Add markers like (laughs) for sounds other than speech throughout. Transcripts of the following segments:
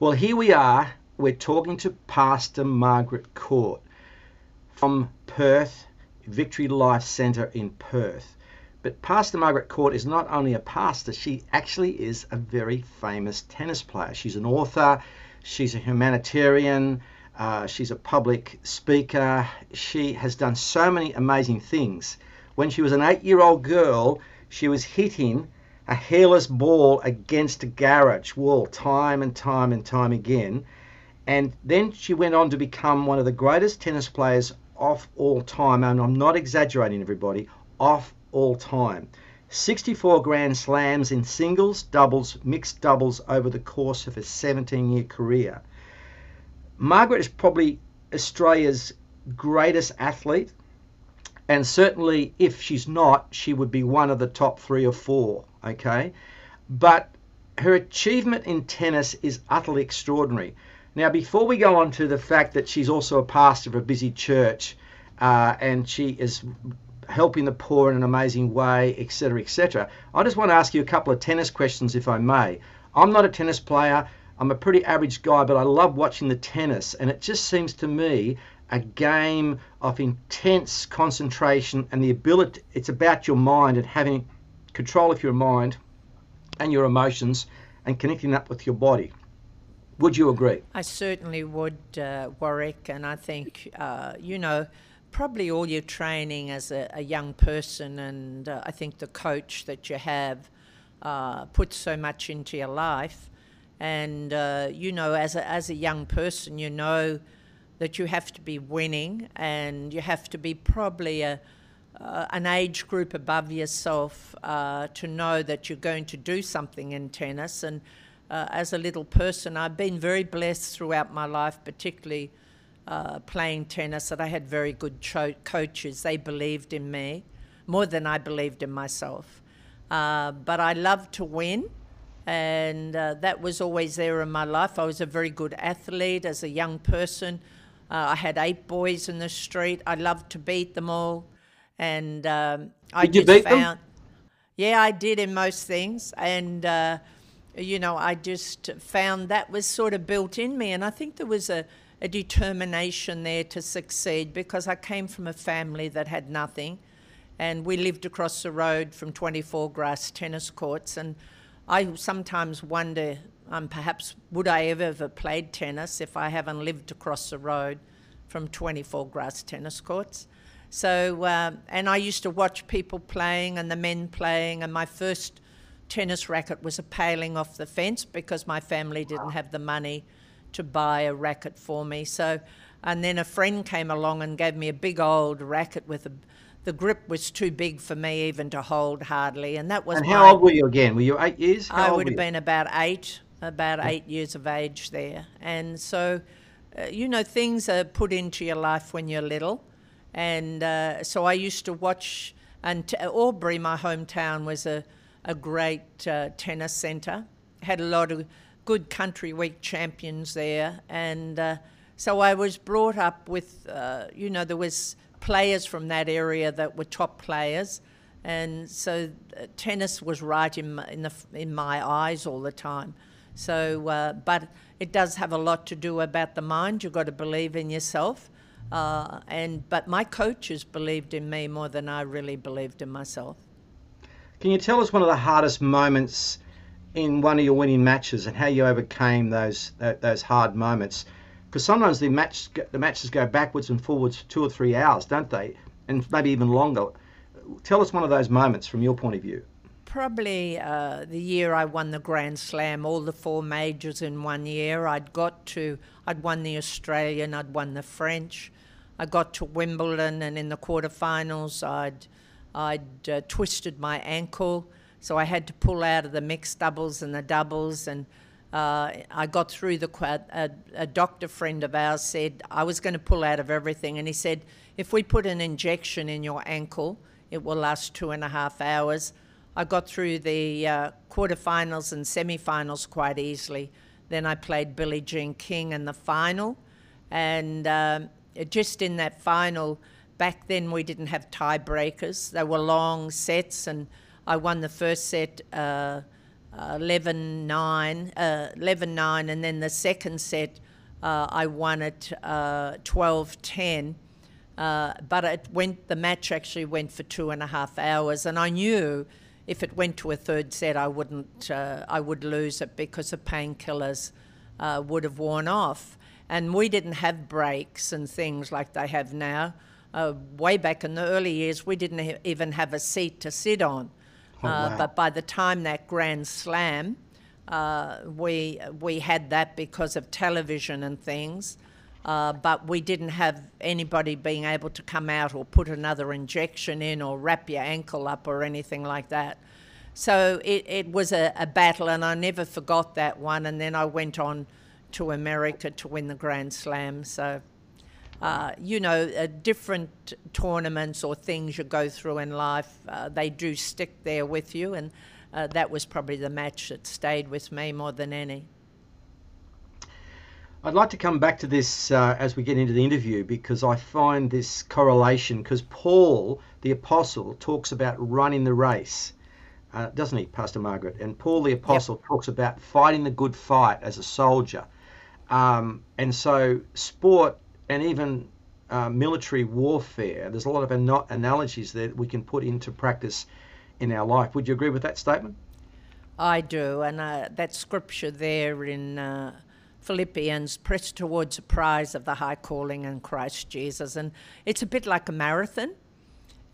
Well, here we are. We're talking to Pastor Margaret Court from Perth, Victory Life Centre in Perth. But Pastor Margaret Court is not only a pastor, she actually is a very famous tennis player. She's an author, she's a humanitarian, uh, she's a public speaker. She has done so many amazing things. When she was an eight year old girl, she was hitting a hairless ball against a garage wall time and time and time again. And then she went on to become one of the greatest tennis players of all time. And I'm not exaggerating, everybody, of all time. 64 Grand Slams in singles, doubles, mixed doubles over the course of her 17 year career. Margaret is probably Australia's greatest athlete, and certainly if she's not, she would be one of the top three or four, okay? But her achievement in tennis is utterly extraordinary. Now, before we go on to the fact that she's also a pastor of a busy church uh, and she is helping the poor in an amazing way, etc., etc. I just want to ask you a couple of tennis questions, if I may. I'm not a tennis player. I'm a pretty average guy, but I love watching the tennis, and it just seems to me a game of intense concentration and the ability. It's about your mind and having control of your mind and your emotions and connecting that with your body. Would you agree? I certainly would, uh, Warwick, and I think uh, you know probably all your training as a, a young person, and uh, I think the coach that you have uh, puts so much into your life. And uh, you know, as a, as a young person, you know that you have to be winning, and you have to be probably a uh, an age group above yourself uh, to know that you're going to do something in tennis. And uh, as a little person, I've been very blessed throughout my life, particularly uh, playing tennis, that I had very good cho- coaches. They believed in me more than I believed in myself. Uh, but I loved to win, and uh, that was always there in my life. I was a very good athlete as a young person. I had eight boys in the street. I loved to beat them all, and um, I did you just beat found, them? yeah, I did in most things, and uh, you know, I just found that was sort of built in me, and I think there was a a determination there to succeed because I came from a family that had nothing and we lived across the road from 24 grass tennis courts and I sometimes wonder um, perhaps would I ever have played tennis if I haven't lived across the road from 24 grass tennis courts. So, uh, and I used to watch people playing and the men playing, and my first tennis racket was a paling off the fence because my family didn't have the money to buy a racket for me. So, and then a friend came along and gave me a big old racket with a, the grip was too big for me even to hold hardly, and that was. And my, how old were you again? Were you eight years? How I would have been about eight, about eight years of age there, and so, uh, you know, things are put into your life when you're little, and uh, so I used to watch. And t- Albury, my hometown, was a a great uh, tennis centre. Had a lot of good country week champions there, and uh, so I was brought up with, uh, you know, there was players from that area that were top players, and so uh, tennis was right in my, in, the, in my eyes all the time. So, uh, but it does have a lot to do about the mind. You've got to believe in yourself. Uh, and but my coaches believed in me more than I really believed in myself. Can you tell us one of the hardest moments in one of your winning matches and how you overcame those tho- those hard moments? Because sometimes the match the matches go backwards and forwards for two or three hours, don't they? And maybe even longer. Tell us one of those moments from your point of view. Probably uh, the year I won the Grand Slam, all the four majors in one year. I'd got to, I'd won the Australian, I'd won the French. I got to Wimbledon, and in the quarterfinals, I'd, I'd uh, twisted my ankle, so I had to pull out of the mixed doubles and the doubles. And uh, I got through the. A, a doctor friend of ours said I was going to pull out of everything, and he said, if we put an injection in your ankle, it will last two and a half hours. I got through the uh, quarterfinals and semi-finals quite easily. Then I played Billie Jean King in the final, and um, just in that final, back then we didn't have tiebreakers. They were long sets, and I won the first set uh, uh, 11 9, uh, 11 9, and then the second set uh, I won at uh, 12 10. Uh, but it went. The match actually went for two and a half hours, and I knew if it went to a third set, I wouldn't. Uh, I would lose it because the painkillers uh, would have worn off, and we didn't have breaks and things like they have now. Uh, way back in the early years, we didn't ha- even have a seat to sit on. Oh, wow. But by the time that Grand Slam, we we had that because of television and things. Uh, but we didn't have anybody being able to come out or put another injection in or wrap your ankle up or anything like that. So it, it was a, a, battle, and I never forgot that one. And then I went on to America to win the Grand Slam. So, uh, you know, uh, different tournaments or things you go through in life, uh, they do stick there with you. And uh, that was probably the match that stayed with me more than any. I'd like to come back to this uh, as we get into the interview because I find this correlation because Paul, the apostle, talks about running the race, uh, doesn't he, Pastor Margaret? And Paul, the apostle, yep. talks about fighting the good fight as a soldier. Um, and so, sport and even uh, military warfare, there's a lot of an- analogies that we can put into practice in our life. Would you agree with that statement? I do. And uh, that scripture there in uh, Philippians, press towards the prize of the high calling in Christ Jesus. And it's a bit like a marathon.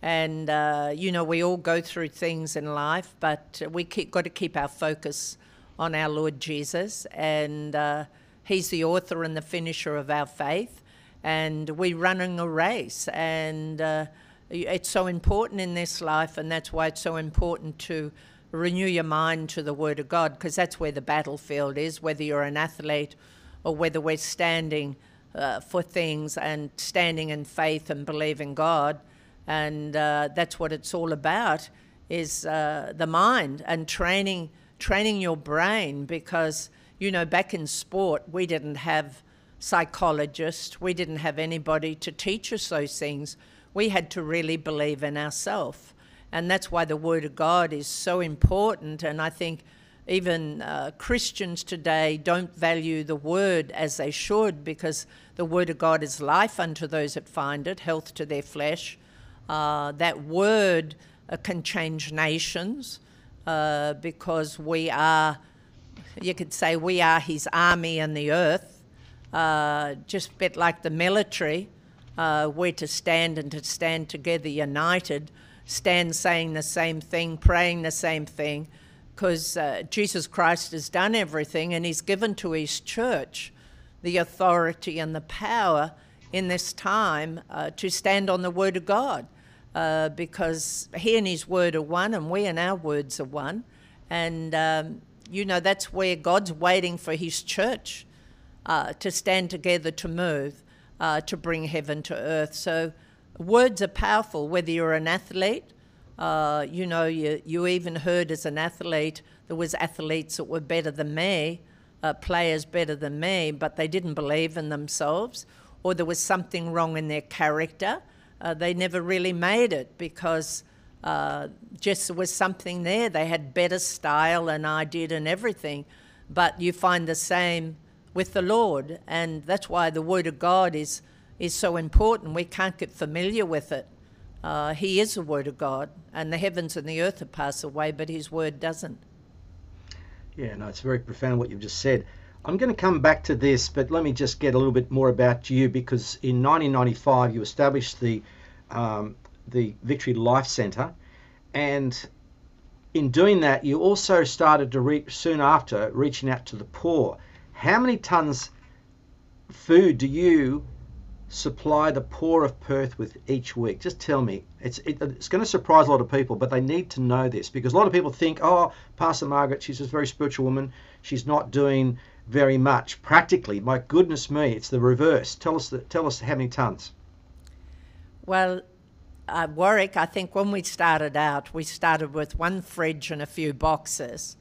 And, uh, you know, we all go through things in life, but we keep, got to keep our focus on our Lord Jesus. And uh, He's the author and the finisher of our faith. And we're running a race. And uh, it's so important in this life, and that's why it's so important to renew your mind to the Word of God, because that's where the battlefield is, whether you're an athlete or whether we're standing uh, for things and standing in faith and believing God. And uh, that's what it's all about is uh, the mind and training training your brain because you know back in sport we didn't have psychologists we didn't have anybody to teach us those things we had to really believe in ourselves and that's why the Word of God is so important. And I think even uh, Christians today don't value the Word as they should because the Word of God is life unto those that find it, health to their flesh. Uh, that Word uh, can change nations uh, because we are, you could say, we are His army in the earth, uh, just a bit like the military. Uh, we're to stand and to stand together united stand saying the same thing, praying the same thing, because uh, Jesus Christ has done everything and He's given to His church the authority and the power in this time uh, to stand on the Word of God. Uh, because He and His Word are one, and we and our words are one. And, um, you know, that's where God's waiting for His church uh, to stand together to move, uh, to bring heaven to earth. So, words are powerful, whether you're an athlete, uh, you know, you, you even heard as an athlete, there was athletes that were better than me, uh, players better than me, but they didn't believe in themselves, or there was something wrong in their character. Uh, they never really made it because uh, just was something there. They had better style than I did and everything. But you find the same with the Lord, and that's why the Word of God is is so important. We can't get familiar with it. Uh, he is the Word of God, and the heavens and the earth will pass away, but His Word doesn't. Yeah, no, it's very profound what you've just said. I'm going to come back to this, but let me just get a little bit more about you because in 1995 you established the um, the Victory Life Centre, and in doing that you also started to reach soon after reaching out to the poor. How many tons food do you supply the poor of Perth with each week? Just tell me. It's it, it's going to surprise a lot of people, but they need to know this because a lot of people think, oh, Pastor Margaret, she's a very spiritual woman. She's not doing very much practically. My goodness me, it's the reverse. Tell us the, tell us how many tons. Well, uh, Warwick, I think when we started out, we started with one fridge and a few boxes.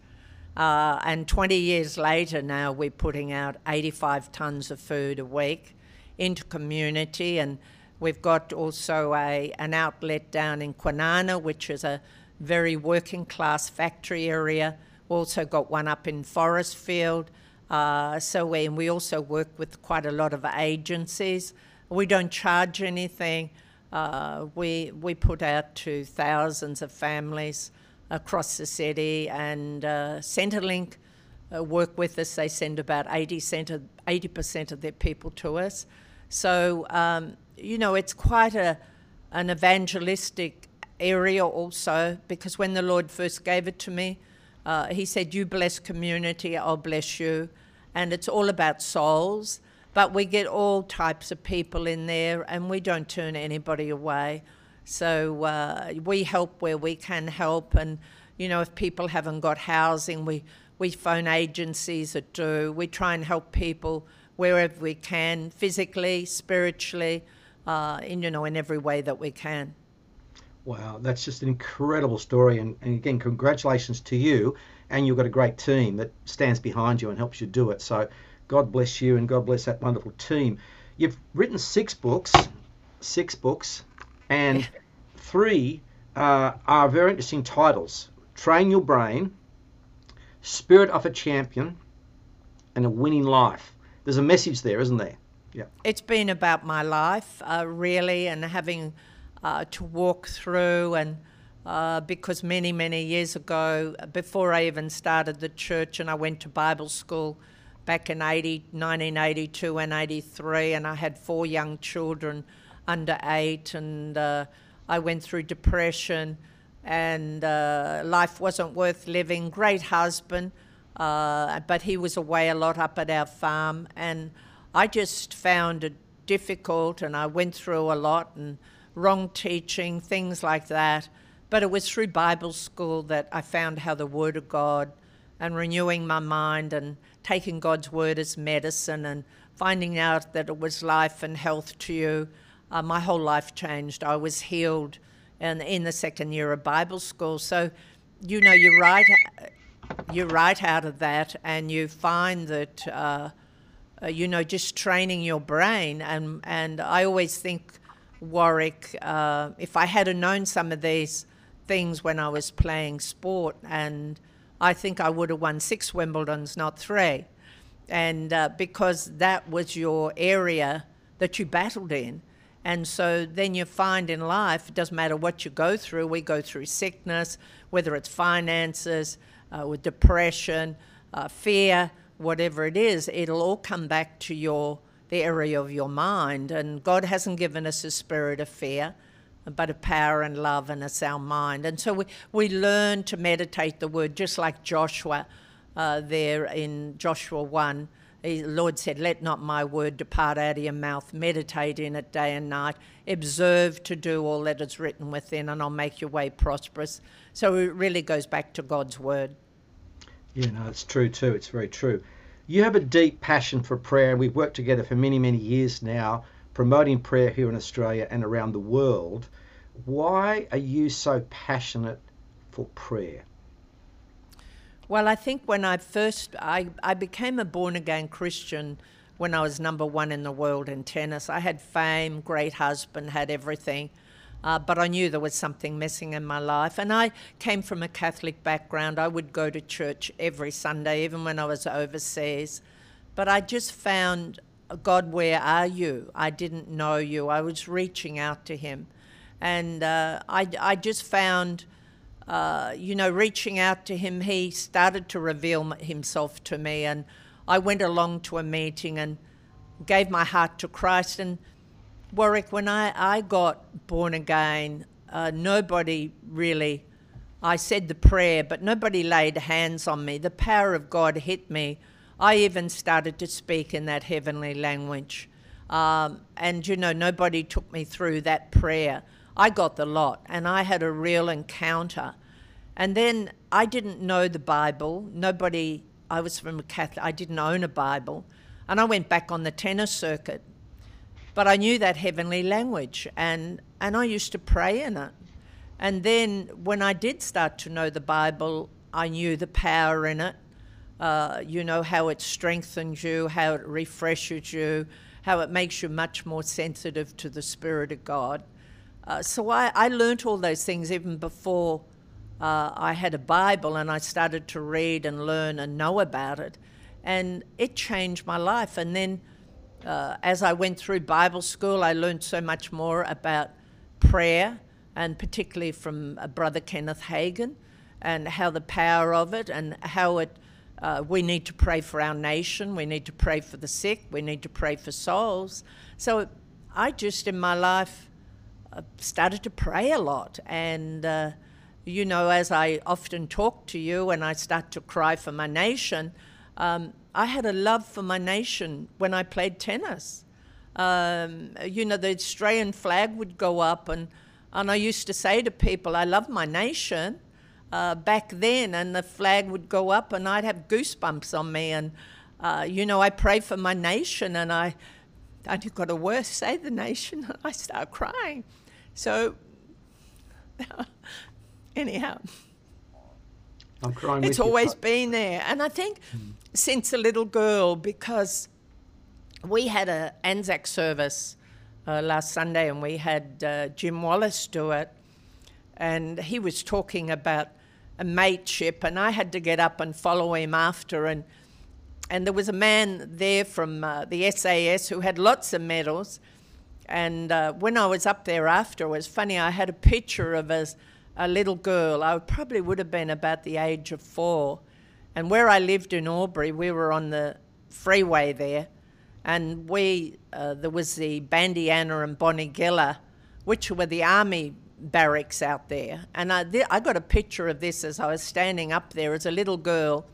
Uh, and 20 years later now, we're putting out 85 tons of food a week into community. And we've got also a, an outlet down in Kwinana, which is a very working class factory area We Also got one up in Forestfield. Uh, so we, and we also work with quite a lot of agencies. We don't charge anything. Uh, we we put out to thousands of families across the city, and uh, Centrelink uh, work with us. They send about 80 percent of their people to us. So um, you know, it's quite a an evangelistic area also because when the Lord first gave it to me, uh, He said, "You bless community, I'll bless you," and it's all about souls. But we get all types of people in there, and we don't turn anybody away. So uh, we help where we can help, and you know, if people haven't got housing, we we phone agencies that do. We try and help people wherever we can, physically, spiritually, uh, in you know, in every way that we can. Wow, that's just an incredible story, and, and again, congratulations to you. And you've got a great team that stands behind you and helps you do it. So God bless you and God bless that wonderful team. You've written six books, six books, and three uh, are very interesting titles Train Your Brain, Spirit of a Champion, and A Winning Life. There's a message there, isn't there? Yeah. It's been about my life, uh, really, and having uh, to walk through and. Uh, because many, many years ago, before I even started the church and I went to Bible school, back in 80, 1982 and 83, and I had four young children under eight, and uh, I went through depression, and uh, life wasn't worth living. Great husband, uh, but he was away a lot up at our farm, and I just found it difficult, and I went through a lot, and wrong teaching, things like that. But it was through Bible school that I found how the Word of God and renewing my mind and taking God's word as medicine and finding out that it was life and health to you. Uh, my whole life changed. I was healed in, in the second year of Bible school. So, you know, you're right, you're right out of that, and you find that, uh, uh, you know, just training your brain. And, and I always think, Warwick, uh, if I had known some of these things when I was playing sport and I think I would have won six Wimbledons, not three. And uh, because that was your area that you battled in. And so then you find in life, it doesn't matter what you go through, we go through sickness, whether it's finances, uh, with depression, uh, fear, whatever it is, it'll all come back to your the area of your mind. And God hasn't given us a spirit of fear, but of power and love and a sound mind. And so we, we learn to meditate the word, just like Joshua uh, there in Joshua 1. The Lord said, Let not my word depart out of your mouth. Meditate in it day and night. Observe to do all that is written within, and I'll make your way prosperous. So it really goes back to God's word. Yeah, no, it's true too. It's very true. You have a deep passion for prayer, and we've worked together for many, many years now promoting prayer here in Australia and around the world. Why are you so passionate for prayer? Well, I think when I first I, I became a born again Christian when I was number one in the world in tennis. I had fame, great husband, had everything. Uh, but I knew there was something missing in my life. And I came from a Catholic background. I would go to church every Sunday, even when I was overseas. But I just found God, where are you? I didn't know you. I was reaching out to Him. And uh, I, I just found, uh, you know, reaching out to Him, He started to reveal Himself to me. And I went along to a meeting and gave my heart to Christ. And Warwick, when I, I got born again, uh, nobody really, I said the prayer, but nobody laid hands on me. The power of God hit me I even started to speak in that heavenly language. Um, and, you know, nobody took me through that prayer. I got the lot, and I had a real encounter. And then I didn't know the Bible. Nobody, I was from a Catholic, I didn't own a Bible. And I went back on the tennis circuit. But I knew that heavenly language, and, and I used to pray in it. And then when I did start to know the Bible, I knew the power in it. Uh, you know, how it strengthens you, how it refreshes you, how it makes you much more sensitive to the Spirit of God. Uh, so I, I learnt all those things even before uh, I had a Bible and I started to read and learn and know about it. And it changed my life. And then uh, as I went through Bible school, I learned so much more about prayer, and particularly from uh, Brother Kenneth Hagin, and how the power of it and how it. Uh, we need to pray for our nation. We need to pray for the sick. We need to pray for souls. So I just, in my life, uh, started to pray a lot. And, uh, you know, as I often talk to you and I start to cry for my nation, um, I had a love for my nation when I played tennis. Um, you know, the Australian flag would go up, and, and I used to say to people, I love my nation uh, back then, and the flag would go up, and I'd have goosebumps on me. And, uh, you know, I pray for my nation, and I, I got a word, (laughs) say the nation, and I start crying. So, (laughs) anyhow. I'm crying. It's always you. been there, and I think mm. since a little girl, because we had a Anzac service uh, last Sunday, and we had uh, Jim Wallace do it, and he was talking about a mateship, and I had to get up and follow him after, and and there was a man there from uh, the SAS who had lots of medals, and uh, when I was up there after, it was funny. I had a picture of us a little girl. I probably would have been about the age of four. And where I lived in Albury, we were on the freeway there, and we uh, there was the Bandiana and Bonegilla, which were the army barracks out there. And I, th- I got a picture of this as I was standing up there as a little girl.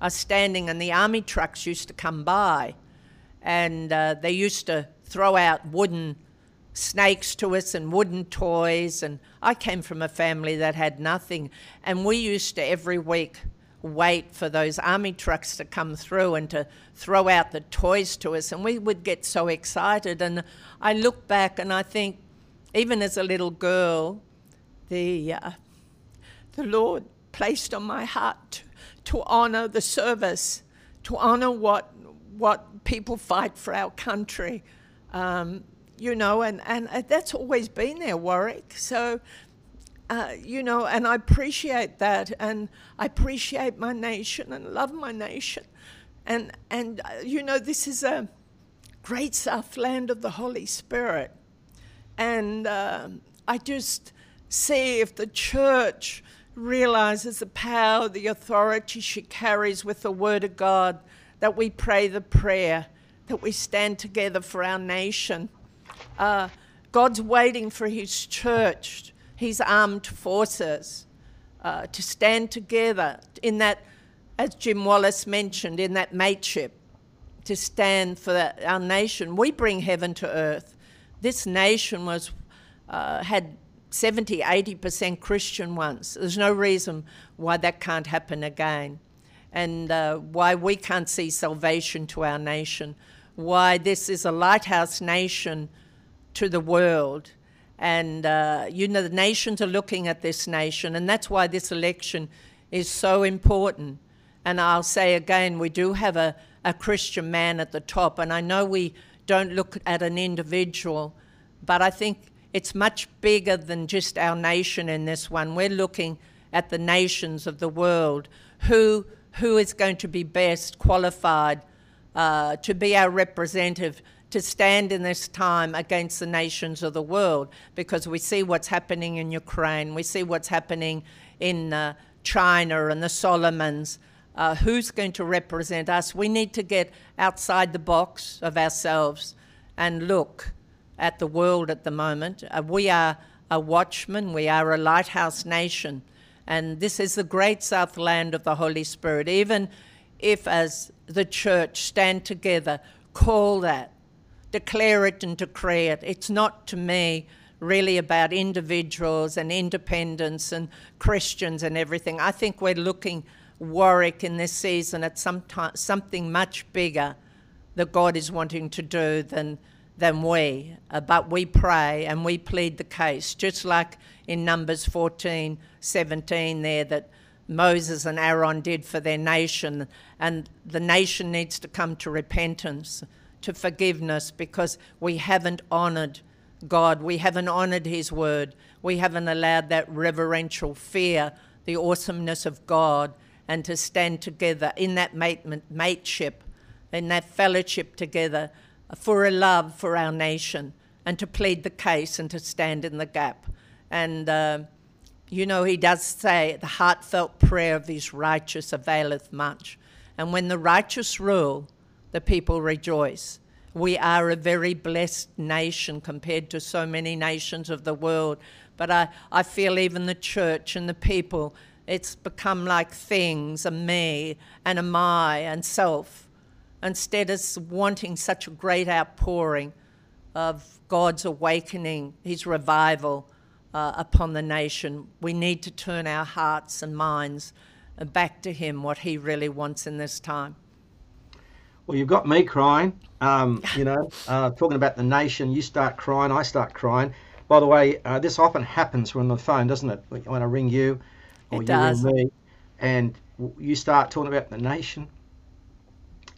I was standing, and the army trucks used to come by, and uh, they used to throw out wooden snakes to us and wooden toys. And I came from a family that had nothing. And we used to every week wait for those army trucks to come through and to throw out the toys to us. And we would get so excited. And I look back and I think, even as a little girl, the, uh, the Lord placed on my heart to, to honour the service, to honour what, what people fight for our country. Um, you know, and, and that's always been there, Warwick. So, uh, you know, and I appreciate that, and I appreciate my nation and love my nation. And, and uh, you know, this is a great south land of the Holy Spirit. And uh, I just see if the church realizes the power, the authority she carries with the Word of God, that we pray the prayer, that we stand together for our nation uh, God's waiting for His church, His armed forces, uh, to stand together in that, as Jim Wallace mentioned, in that mateship, to stand for that, our nation. We bring heaven to earth. This nation was uh, had 70, 80% Christian once. There's no reason why that can't happen again. And uh, why we can't see salvation to our nation. Why this is a lighthouse nation to the world. And, uh, you know, the nations are looking at this nation, and that's why this election is so important. And I'll say again, we do have a, a Christian man at the top, and I know we don't look at an individual, but I think it's much bigger than just our nation in this one. We're looking at the nations of the world. Who, who is going to be best qualified uh, to be our representative to stand in this time against the nations of the world because we see what's happening in Ukraine, we see what's happening in uh, China and the Solomons. Uh, who's going to represent us? We need to get outside the box of ourselves and look at the world at the moment. Uh, we are a watchman, we are a lighthouse nation, and this is the great south land of the Holy Spirit. Even if, as the church, stand together, call that declare it and decree it. It's not to me really about individuals and independence and Christians and everything. I think we're looking, Warwick, in this season at some something much bigger that God is wanting to do than, than we. Uh, but we pray and we plead the case, just like in Numbers 14, 17 there that Moses and Aaron did for their nation. And the nation needs to come to repentance to forgiveness because we haven't honored God. We haven't honored His word. We haven't allowed that reverential fear the awesomeness of God and to stand together in that mate, mateship, in that fellowship together for a love for our nation and to plead the case and to stand in the gap. And, uh, you know, he does say, the heartfelt prayer of these righteous availeth much. And when the righteous rule, the people rejoice. We are a very blessed nation compared to so many nations of the world. But I, I feel even the church and the people, it's become like things, a me and a my and self. Instead of wanting such a great outpouring of God's awakening, His revival uh, upon the nation, we need to turn our hearts and minds back to Him, what He really wants in this time. Well, you've got me crying. Um, you know, uh, talking about the nation, you start crying, I start crying. By the way, uh, this often happens when the phone, doesn't it? When I ring you or it you does. ring me, and you start talking about the nation,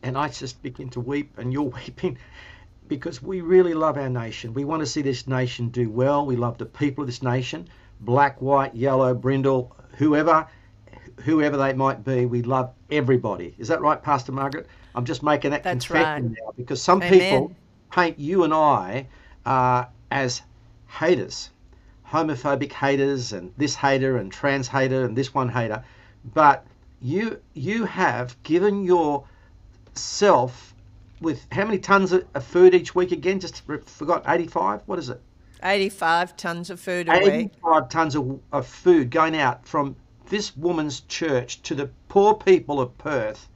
and I just begin to weep, and you're (laughs) weeping because we really love our nation. We want to see this nation do well. We love the people of this nation, black, white, yellow, brindle, whoever, whoever they might be. We love everybody. Is that right, Pastor Margaret? I'm just making that That's confession right. now because some Amen. people paint you and I uh, as haters, homophobic haters, and this hater and trans hater and this one hater, but you you have given yourself with how many tons of of food each week again? Just forgot 85. What is it? 85 tons of food a week. 85 tons of, of food going out from this woman's church to the poor people of Perth.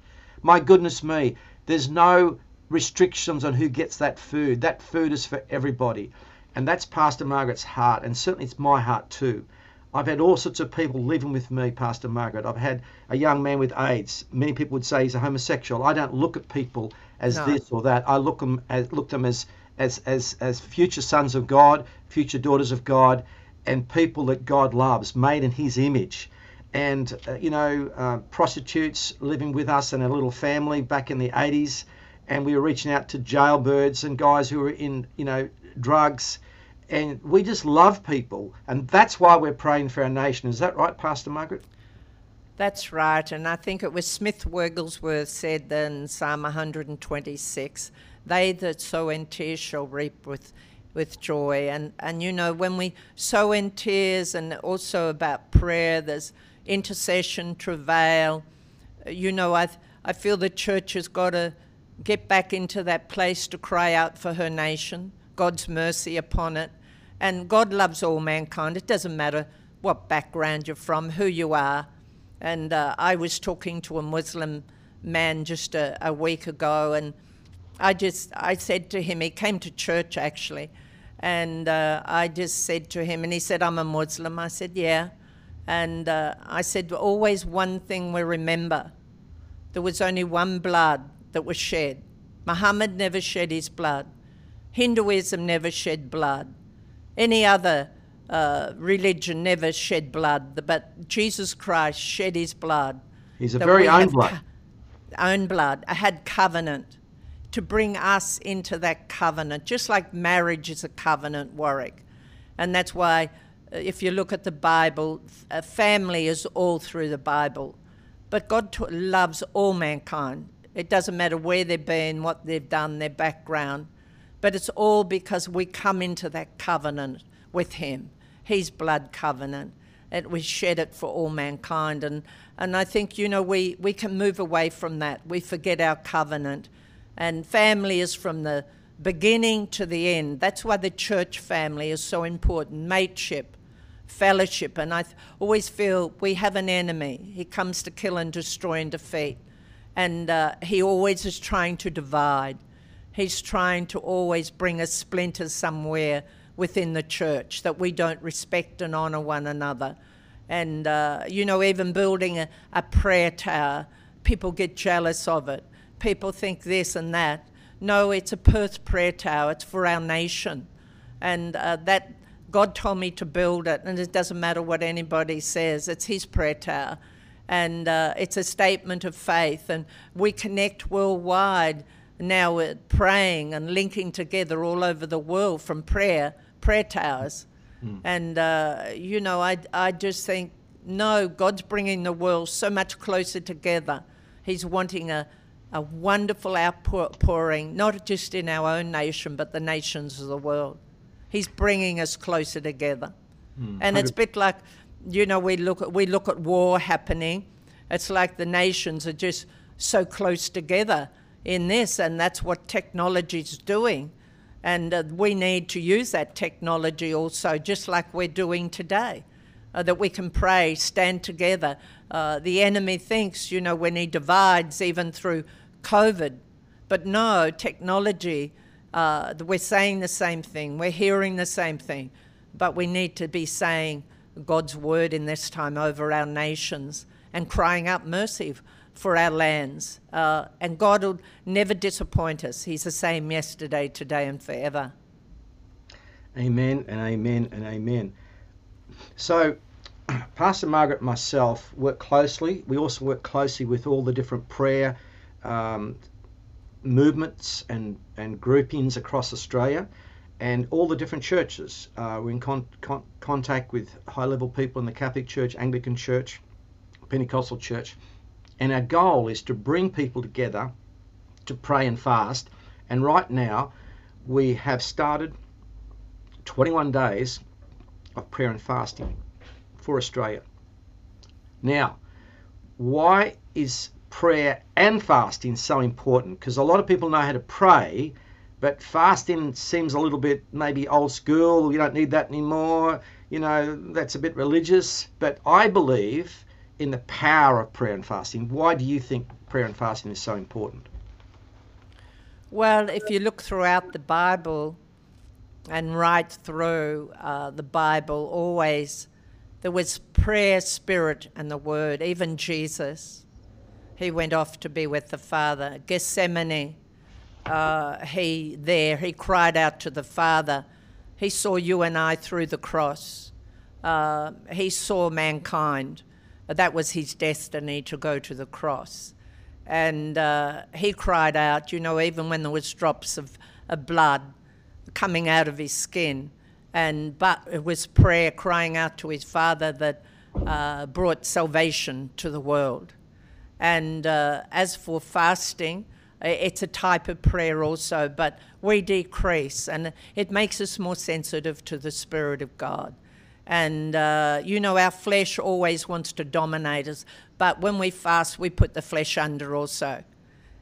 My goodness me, there's no restrictions on who gets that food. That food is for everybody. And that's Pastor Margaret's heart, and certainly it's my heart too. I've had all sorts of people living with me, Pastor Margaret. I've had a young man with AIDS. Many people would say he's a homosexual. I don't look at people as No. this or that. I look them as look them as as as as future sons of God, future daughters of God, and people that God loves, made in His image. And uh, you know, uh, prostitutes living with us and a little family back in the 80s, and we were reaching out to jailbirds and guys who were in you know drugs, and we just love people, and that's why we're praying for our nation. Is that right, Pastor Margaret? That's right, and I think it was Smith Wigglesworth said in Psalm 126, "They that sow in tears shall reap with, with joy." And and you know when we sow in tears, and also about prayer, there's intercession, travail. You know, I I feel the church has got to get back into that place to cry out for her nation, God's mercy upon it, and God loves all mankind. It doesn't matter what background you're from, who you are. And uh, I was talking to a Muslim man just a, a week ago, and I just I said to him, he came to church actually, and uh, I just said to him, and he said, "I'm a Muslim." I said, "Yeah," and uh, I said, "Always one thing we remember: there was only one blood that was shed. Muhammad never shed his blood. Hinduism never shed blood. Any other uh, religion never shed blood, but Jesus Christ shed his blood. He's a very own blood. own blood. I had covenant to bring us into that covenant, just like marriage is a covenant, Warwick. And that's why, uh, if you look at the Bible, family is all through the Bible. But God t- loves all mankind. It doesn't matter where they've been, what they've done, their background. But it's all because we come into that covenant with Him, His blood covenant. And we shed it for all mankind. And, and I think, you know, we, we can move away from that. We forget our covenant. And family is from the beginning to the end. That's why the church family is so important mateship, fellowship. And I th- always feel we have an enemy. He comes to kill and destroy and defeat. And uh, he always is trying to divide. He's trying to always bring a splinter somewhere within the church that we don't respect and honour one another. And, uh, you know, even building a, a prayer tower, people get jealous of it. People think this and that. No, it's a Perth prayer tower, it's for our nation. And uh, that God told me to build it, and it doesn't matter what anybody says, it's His prayer tower. And uh, it's a statement of faith, and we connect worldwide now we're praying and linking together all over the world from prayer, prayer towers. And, uh, you know, I, I just think No, God's bringing the world so much closer together. He's wanting a, a wonderful outpouring, not just in our own nation, but the nations of the world. He's bringing us closer together. Mm, and it's a bit like, you know, we look, at, we look at war happening. It's like the nations are just so close together in this, and that's what technology is doing. And uh, we need to use that technology also, just like we're doing today, uh, that we can pray, stand together. Uh, the enemy thinks, you know, when he divides, even through COVID, but no, technology, uh, we're saying the same thing, we're hearing the same thing, but we need to be saying God's word in this time over our nations and crying out mercy for our lands. Uh, and God will never disappoint us. He's the same yesterday, today, and forever. Amen and amen and amen. So, (clears throat) Pastor Margaret and myself work closely. We also work closely with all the different prayer um, movements and, and groupings across Australia and all the different churches. Uh, we're in con- con- contact with high level people in the Catholic Church, Anglican Church, Pentecostal Church and our goal is to bring people together to pray and fast. And right now, we have started 21 days of prayer and fasting for Australia. Now, why is prayer and fasting so important? Because a lot of people know how to pray, but fasting seems a little bit maybe old school. You don't need that anymore. You know, that's a bit religious. But I believe in the power of prayer and fasting. Why do you think prayer and fasting is so important? Well, if you look throughout the Bible and right through uh, the Bible, always there was prayer, spirit, and the word. Even Jesus, he went off to be with the Father. Gethsemane, uh, he there, he cried out to the Father. He saw you and I through the cross. Uh, he saw mankind that was his destiny to go to the cross. And uh, he cried out, you know, even when there was drops of, of blood coming out of his skin. And but it was prayer crying out to his father that uh, brought salvation to the world. And uh, as for fasting, it's a type of prayer also, but we decrease and it makes us more sensitive to the Spirit of God. And, uh, you know, our flesh always wants to dominate us. But when we fast, we put the flesh under also.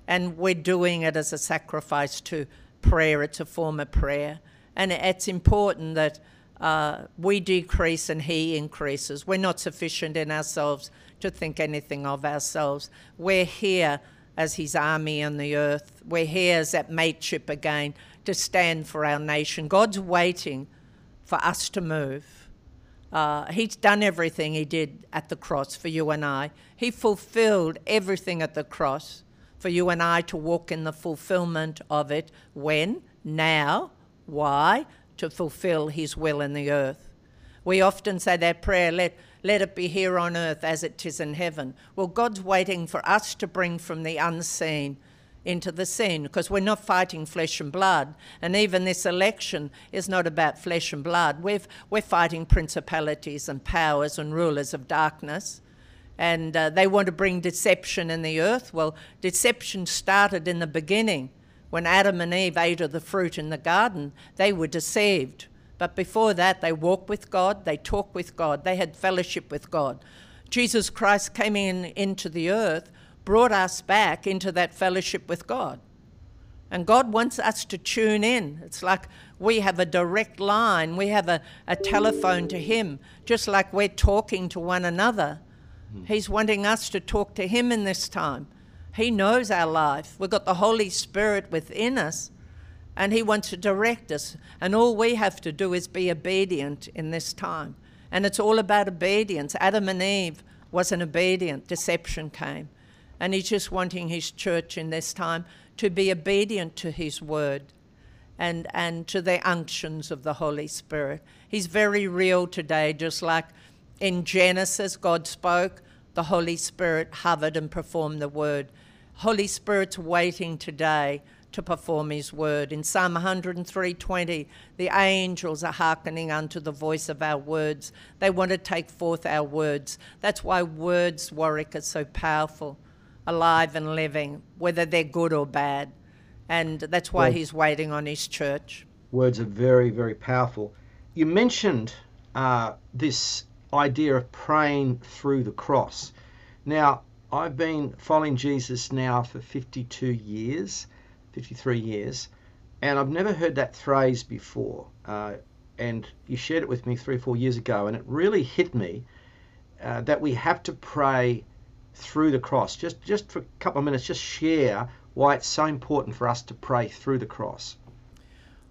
And we're doing it as a sacrifice to prayer. It's a form of prayer. And it's important that uh, we decrease and He increases. We're not sufficient in ourselves to think anything of ourselves. We're here as His army on the earth. We're here as that mateship again to stand for our nation. God's waiting for us to move. Uh, he's done everything he did at the cross for you and I. He fulfilled everything at the cross for you and I to walk in the fulfillment of it. When? Now. Why? To fulfill his will in the earth. We often say that prayer, let, let it be here on earth as it is in heaven. Well, God's waiting for us to bring from the unseen into the seen because we're not fighting flesh and blood. And even this election is not about flesh and blood. we we're fighting principalities and powers and rulers of darkness. And uh, they want to bring deception in the earth. Well, deception started in the beginning. When Adam and Eve ate of the fruit in the garden, they were deceived. But before that, they walked with God, they talked with God, they had fellowship with God. Jesus Christ came in into the earth brought us back into that fellowship with God. And God wants us to tune in. It's like we have a direct line, we have a, a telephone to Him, just like we're talking to one another. Mm. He's wanting us to talk to Him in this time. He knows our life. We've got the Holy Spirit within us, and He wants to direct us. And all we have to do is be obedient in this time. And it's all about obedience. Adam and Eve wasn't obedient, deception came. And he's just wanting his church in this time to be obedient to his word and, and to the unctions of the Holy Spirit. He's very real today, just like in Genesis, God spoke, the Holy Spirit hovered and performed the word. Holy Spirit's waiting today to perform his word. In Psalm 103:20, the angels are hearkening unto the voice of our words. They want to take forth our words. That's why words, Warwick, are so powerful, alive and living, whether they're good or bad. And that's why Well- he's waiting on his church. Words are very, very powerful. You mentioned uh, this idea of praying through the cross. Now, I've been following Jesus now for 52 years, 53 years, and I've never heard that phrase before. Uh, and you shared it with me three or four years ago, and it really hit me uh, that we have to pray through the cross. Just, just for a couple of minutes, just share why it's so important for us to pray through the cross.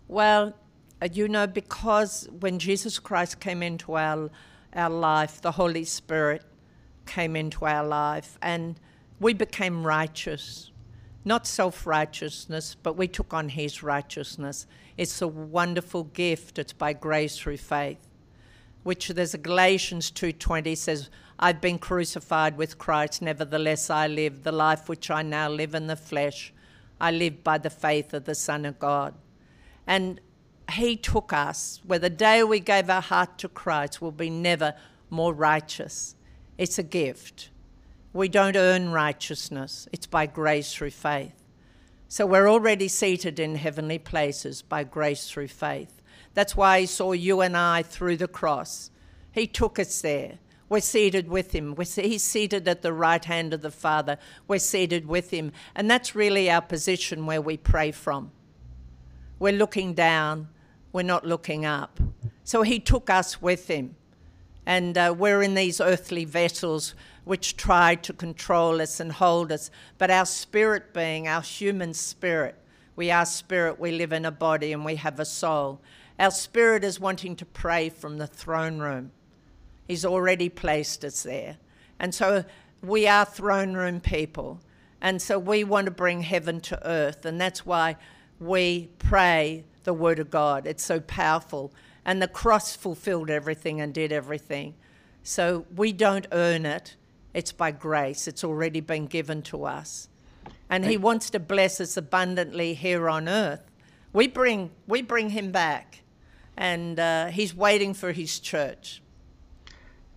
Well, uh, you know, because when Jesus Christ came into our, our life, the Holy Spirit came into our life and we became righteous. Not self righteousness, but we took on His righteousness. It's a wonderful gift. It's by grace through faith. Which there's a Galatians 2:20 says, "I've been crucified with Christ; nevertheless I live. The life which I now live in the flesh, I live by the faith of the Son of God." And he took us, where the day we gave our heart to Christ will be never more righteous. It's a gift. We don't earn righteousness, it's by grace through faith. So we're already seated in heavenly places by grace through faith. That's why he saw you and I through the cross. He took us there. We're seated with him. We're, he's seated at the right hand of the Father. We're seated with him. And that's really our position where we pray from. We're looking down, we're not looking up. So he took us with him. And uh, we're in these earthly vessels which try to control us and hold us. But our spirit being, our human spirit, we are spirit, we live in a body and we have a soul. Our spirit is wanting to pray from the throne room. He's already placed us there. And so we are throne room people. And so we want to bring heaven to earth. And that's why we pray the Word of God. It's so powerful. And the cross fulfilled everything and did everything. So we don't earn it, it's by grace. It's already been given to us. And He wants to bless us abundantly here on earth. We bring, we bring Him back. And uh, He's waiting for His church.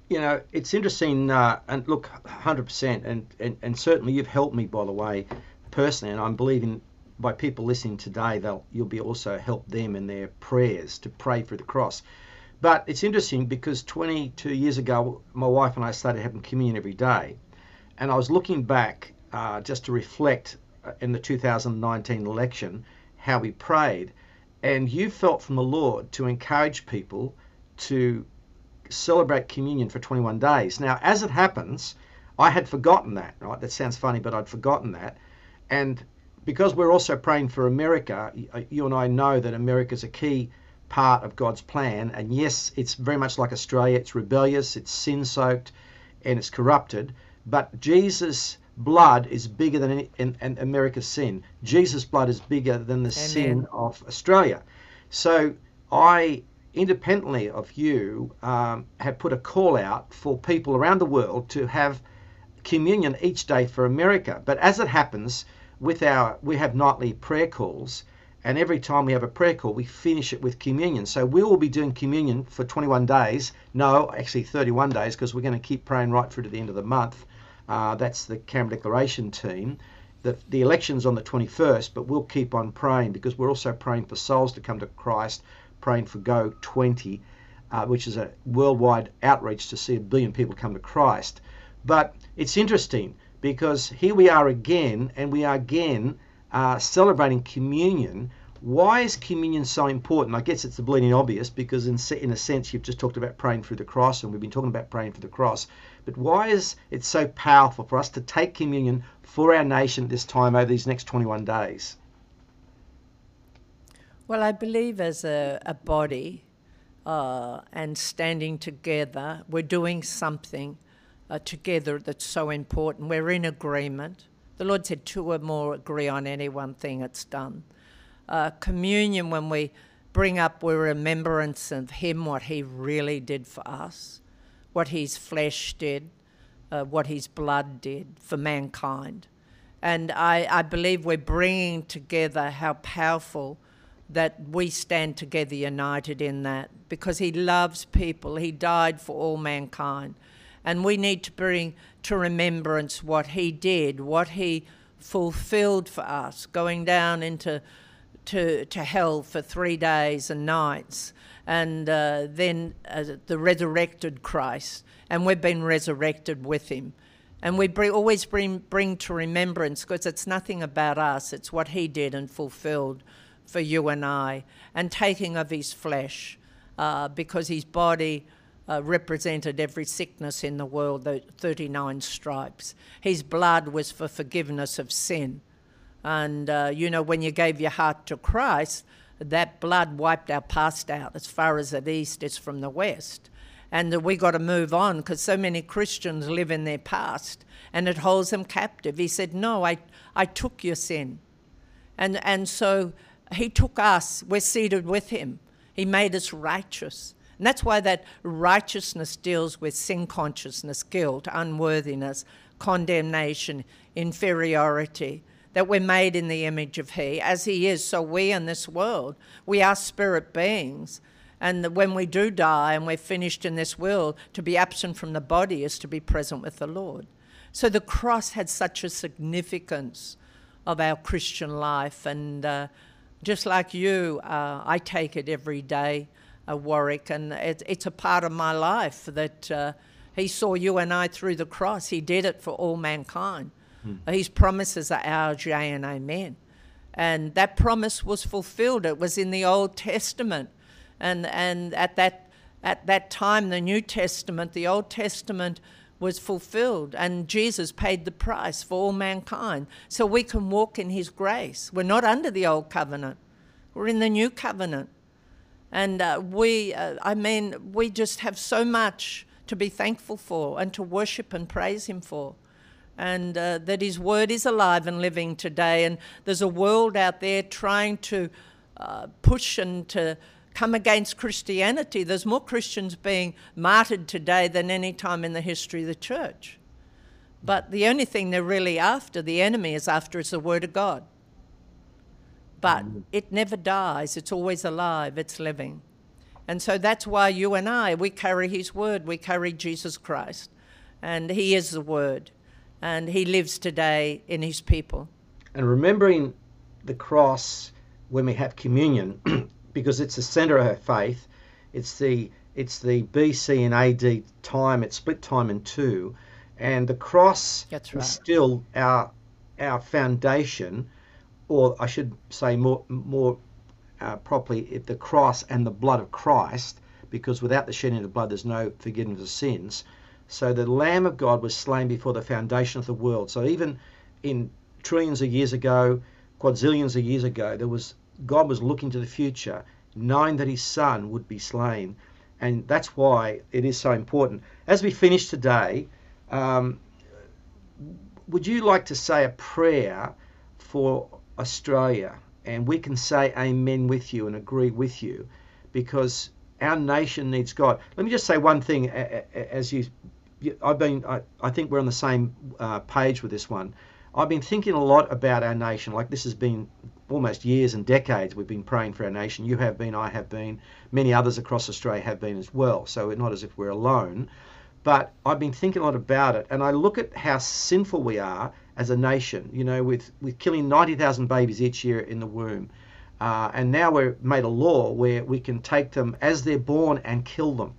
You know, it's interesting, uh, and look, 100%, and, and, and certainly you've helped me, by the way, personally, and I'm believing by people listening today, they'll you'll be also help them in their prayers to pray for the cross. But it's interesting because 22 years ago, my wife and I started having communion every day, and I was looking back uh, just to reflect uh, in the 2019 election how we prayed, and you felt from the Lord to encourage people to celebrate communion for 21 days. Now, as it happens, I had forgotten that, right? That sounds funny, but I'd forgotten that. And because we're also praying for America, uh, you and I know that America's a key part of God's plan. And yes, it's very much like Australia. It's rebellious, it's sin soaked, and it's corrupted. But Jesus' blood is bigger than any, and, and America's sin. Jesus' blood is bigger than the sin of Australia. So I independently of you, um, have put a call out for people around the world to have communion each day for America. But as it happens, with our we have nightly prayer calls, and every time we have a prayer call, we finish it with communion. So we will be doing communion for 21 days. No, actually 31 days, because we're going to keep praying right through to the end of the month. Uh, that's the Canberra Declaration team. The, the election's on the 21st, but we'll keep on praying because we're also praying for souls to come to Christ, praying for Go 20, uh, which is a worldwide outreach to see a billion people come to Christ. But it's interesting because here we are again, and we are again uh, celebrating communion. Why is communion so important? I guess it's the bleeding obvious because, in, in a sense, you've just talked about praying through the cross, and we've been talking about praying for the cross. But why is it so powerful for us to take communion for our nation at this time over these next 21 days? Well, I believe as a, a body uh, and standing together, we're doing something uh, together that's so important. We're in agreement. The Lord said, two or more agree on any one thing, it's done. Uh, communion, when we bring up, we're remembrance of Him, what He really did for us, what His flesh did, uh, what His blood did for mankind. And I, I believe we're bringing together how powerful that we stand together united in that because he loves people. He died for all mankind. And we need to bring to remembrance what he did, what he fulfilled for us, going down into to, to hell for three days and nights, and uh, then uh, the resurrected Christ. And we've been resurrected with him. And we bring, always bring, bring to remembrance, because it's nothing about us, it's what he did and fulfilled for you and I, and taking of his flesh, uh, because his body uh, represented every sickness in the world, the 39 stripes. His blood was for forgiveness of sin. And, uh, you know, when you gave your heart to Christ, that blood wiped our past out as far as the east is from the west. And we got to move on because so many Christians live in their past and it holds them captive. He said, No, I, I took your sin. And, and so he took us, we're seated with him. He made us righteous. And that's why that righteousness deals with sin consciousness, guilt, unworthiness, condemnation, inferiority. That we're made in the image of He. As He is, so we in this world, we are spirit beings. And when we do die and we're finished in this world, to be absent from the body is to be present with the Lord. So the cross had such a significance of our Christian life. And uh, just like you, uh, I take it every day uh, Warwick, and it, it's a part of my life that uh, He saw you and I through the cross. He did it for all mankind. Hmm. His promises are ours, yea and amen. And that promise was fulfilled. It was in the Old Testament, and and at that at that time, the New Testament, the Old Testament was fulfilled, and Jesus paid the price for all mankind, so we can walk in His grace. We're not under the old covenant; we're in the new covenant. And uh, we, uh, I mean, we just have so much to be thankful for and to worship and praise Him for. And uh, that His Word is alive and living today. And there's a world out there trying to uh, push and to come against Christianity. There's more Christians being martyred today than any time in the history of the church. But the only thing they're really after, the enemy is after, is the Word of God but it never dies. It's always alive, it's living. And so that's why you and I, we carry His Word, we carry Jesus Christ. And He is the Word, and He lives today in His people. And remembering the cross when we have communion, (clears throat) because it's the center of her faith, it's the it's the BC and AD time, it's split time in two, and the cross right. is still our our foundation or I should say more more uh, properly, the cross and the blood of Christ, because without the shedding of blood, there's no forgiveness of sins. So the Lamb of God was slain before the foundation of the world. So even in trillions of years ago, quadrillions of years ago, there was God was looking to the future, knowing that His Son would be slain, and that's why it is so important. As we finish today, um, would you like to say a prayer for Australia, and we can say amen with you and agree with you because our nation needs God. Let me just say one thing as you, I've been, I, I think we're on the same uh, page with this one. I've been thinking a lot about our nation. Like this has been almost years and decades we've been praying for our nation. You have been, I have been, many others across Australia have been as well. So it's not as if we're alone. But I've been thinking a lot about it, and I look at how sinful we are as a nation, you know, with, with killing 90,000 babies each year in the womb. Uh, and now we're made a law where we can take them as they're born and kill them.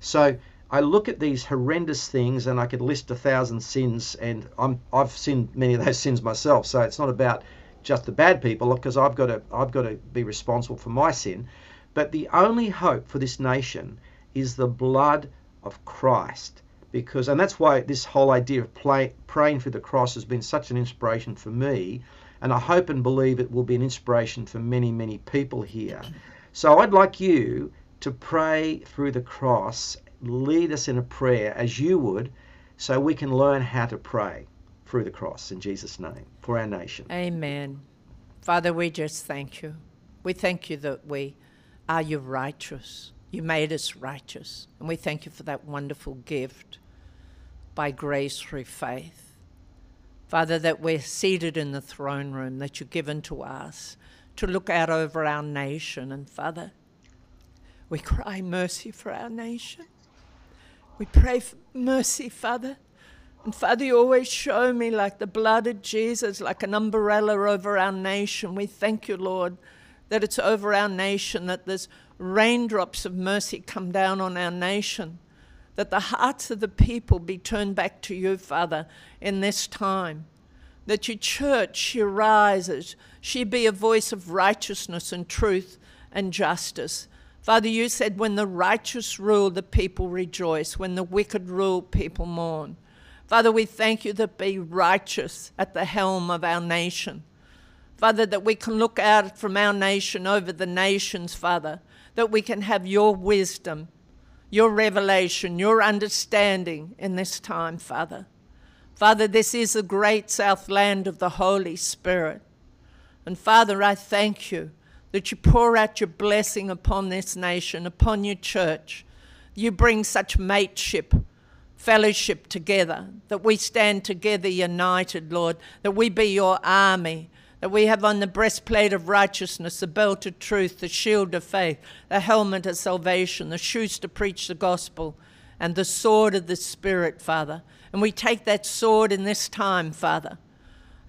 So I look at these horrendous things and I could list a thousand sins, and I'm, I've sinned many of those (laughs) sins myself. So it's not about just the bad people because I've got to I've got to be responsible for my sin. But the only hope for this nation is the blood of Christ because and that's why this whole idea of play, praying for the cross has been such an inspiration for me and I hope and believe it will be an inspiration for many many people here. So I'd like you to pray through the cross. Lead us in a prayer as you would so we can learn how to pray through the cross in Jesus name for our nation amen father we just thank you we thank you that we are you righteous you made us righteous. And we thank you for that wonderful gift by grace through faith. Father, that we're seated in the throne room that you've given to us to look out over our nation. And Father, we cry mercy for our nation. We pray for mercy, Father. And Father, you always show me like the blood of Jesus, like an umbrella over our nation. We thank you, Lord, that it's over our nation, that there's raindrops of mercy come down on our nation, that the hearts of the people be turned back to you, Father, in this time. That your church, she rises, she be a voice of righteousness and truth and justice. Father, you said when the righteous rule, the people rejoice. When the wicked rule, people mourn. Father, we thank you that be righteous at the helm of our nation. Father, that we can look out from our nation over the nations, Father, that we can have your wisdom, your revelation, your understanding in this time, Father. Father, this is the great south land of the Holy Spirit. And Father, I thank you that you pour out your blessing upon this nation, upon your church. You bring such mateship, fellowship together, that we stand together united, Lord, that we be your army, that we have on the breastplate of righteousness, the belt of truth, the shield of faith, the helmet of salvation, the shoes to preach the gospel, and the sword of the Spirit, Father. And we take that sword in this time, Father.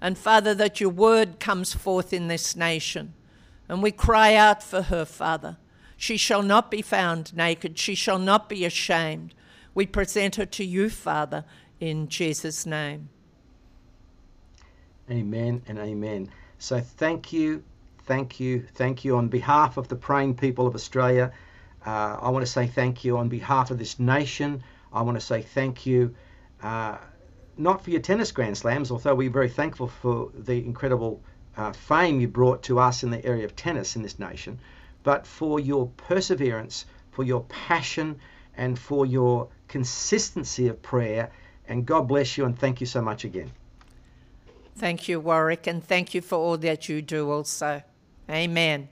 And Father, that your word comes forth in this nation and we cry out for her, Father. She shall not be found naked. She shall not be ashamed. We present her to you, Father, in Jesus' name. Amen and amen. So thank you, thank you, thank you on behalf of the praying people of Australia. Uh, I want to say thank you on behalf of this nation. I want to say thank you, uh, not for your tennis grand slams, although we're very thankful for the incredible uh, fame you brought to us in the area of tennis in this nation, but for your perseverance, for your passion, and for your consistency of prayer. And God bless you and thank you so much again. Thank you, Warwick, and thank you for all that you do also. Amen.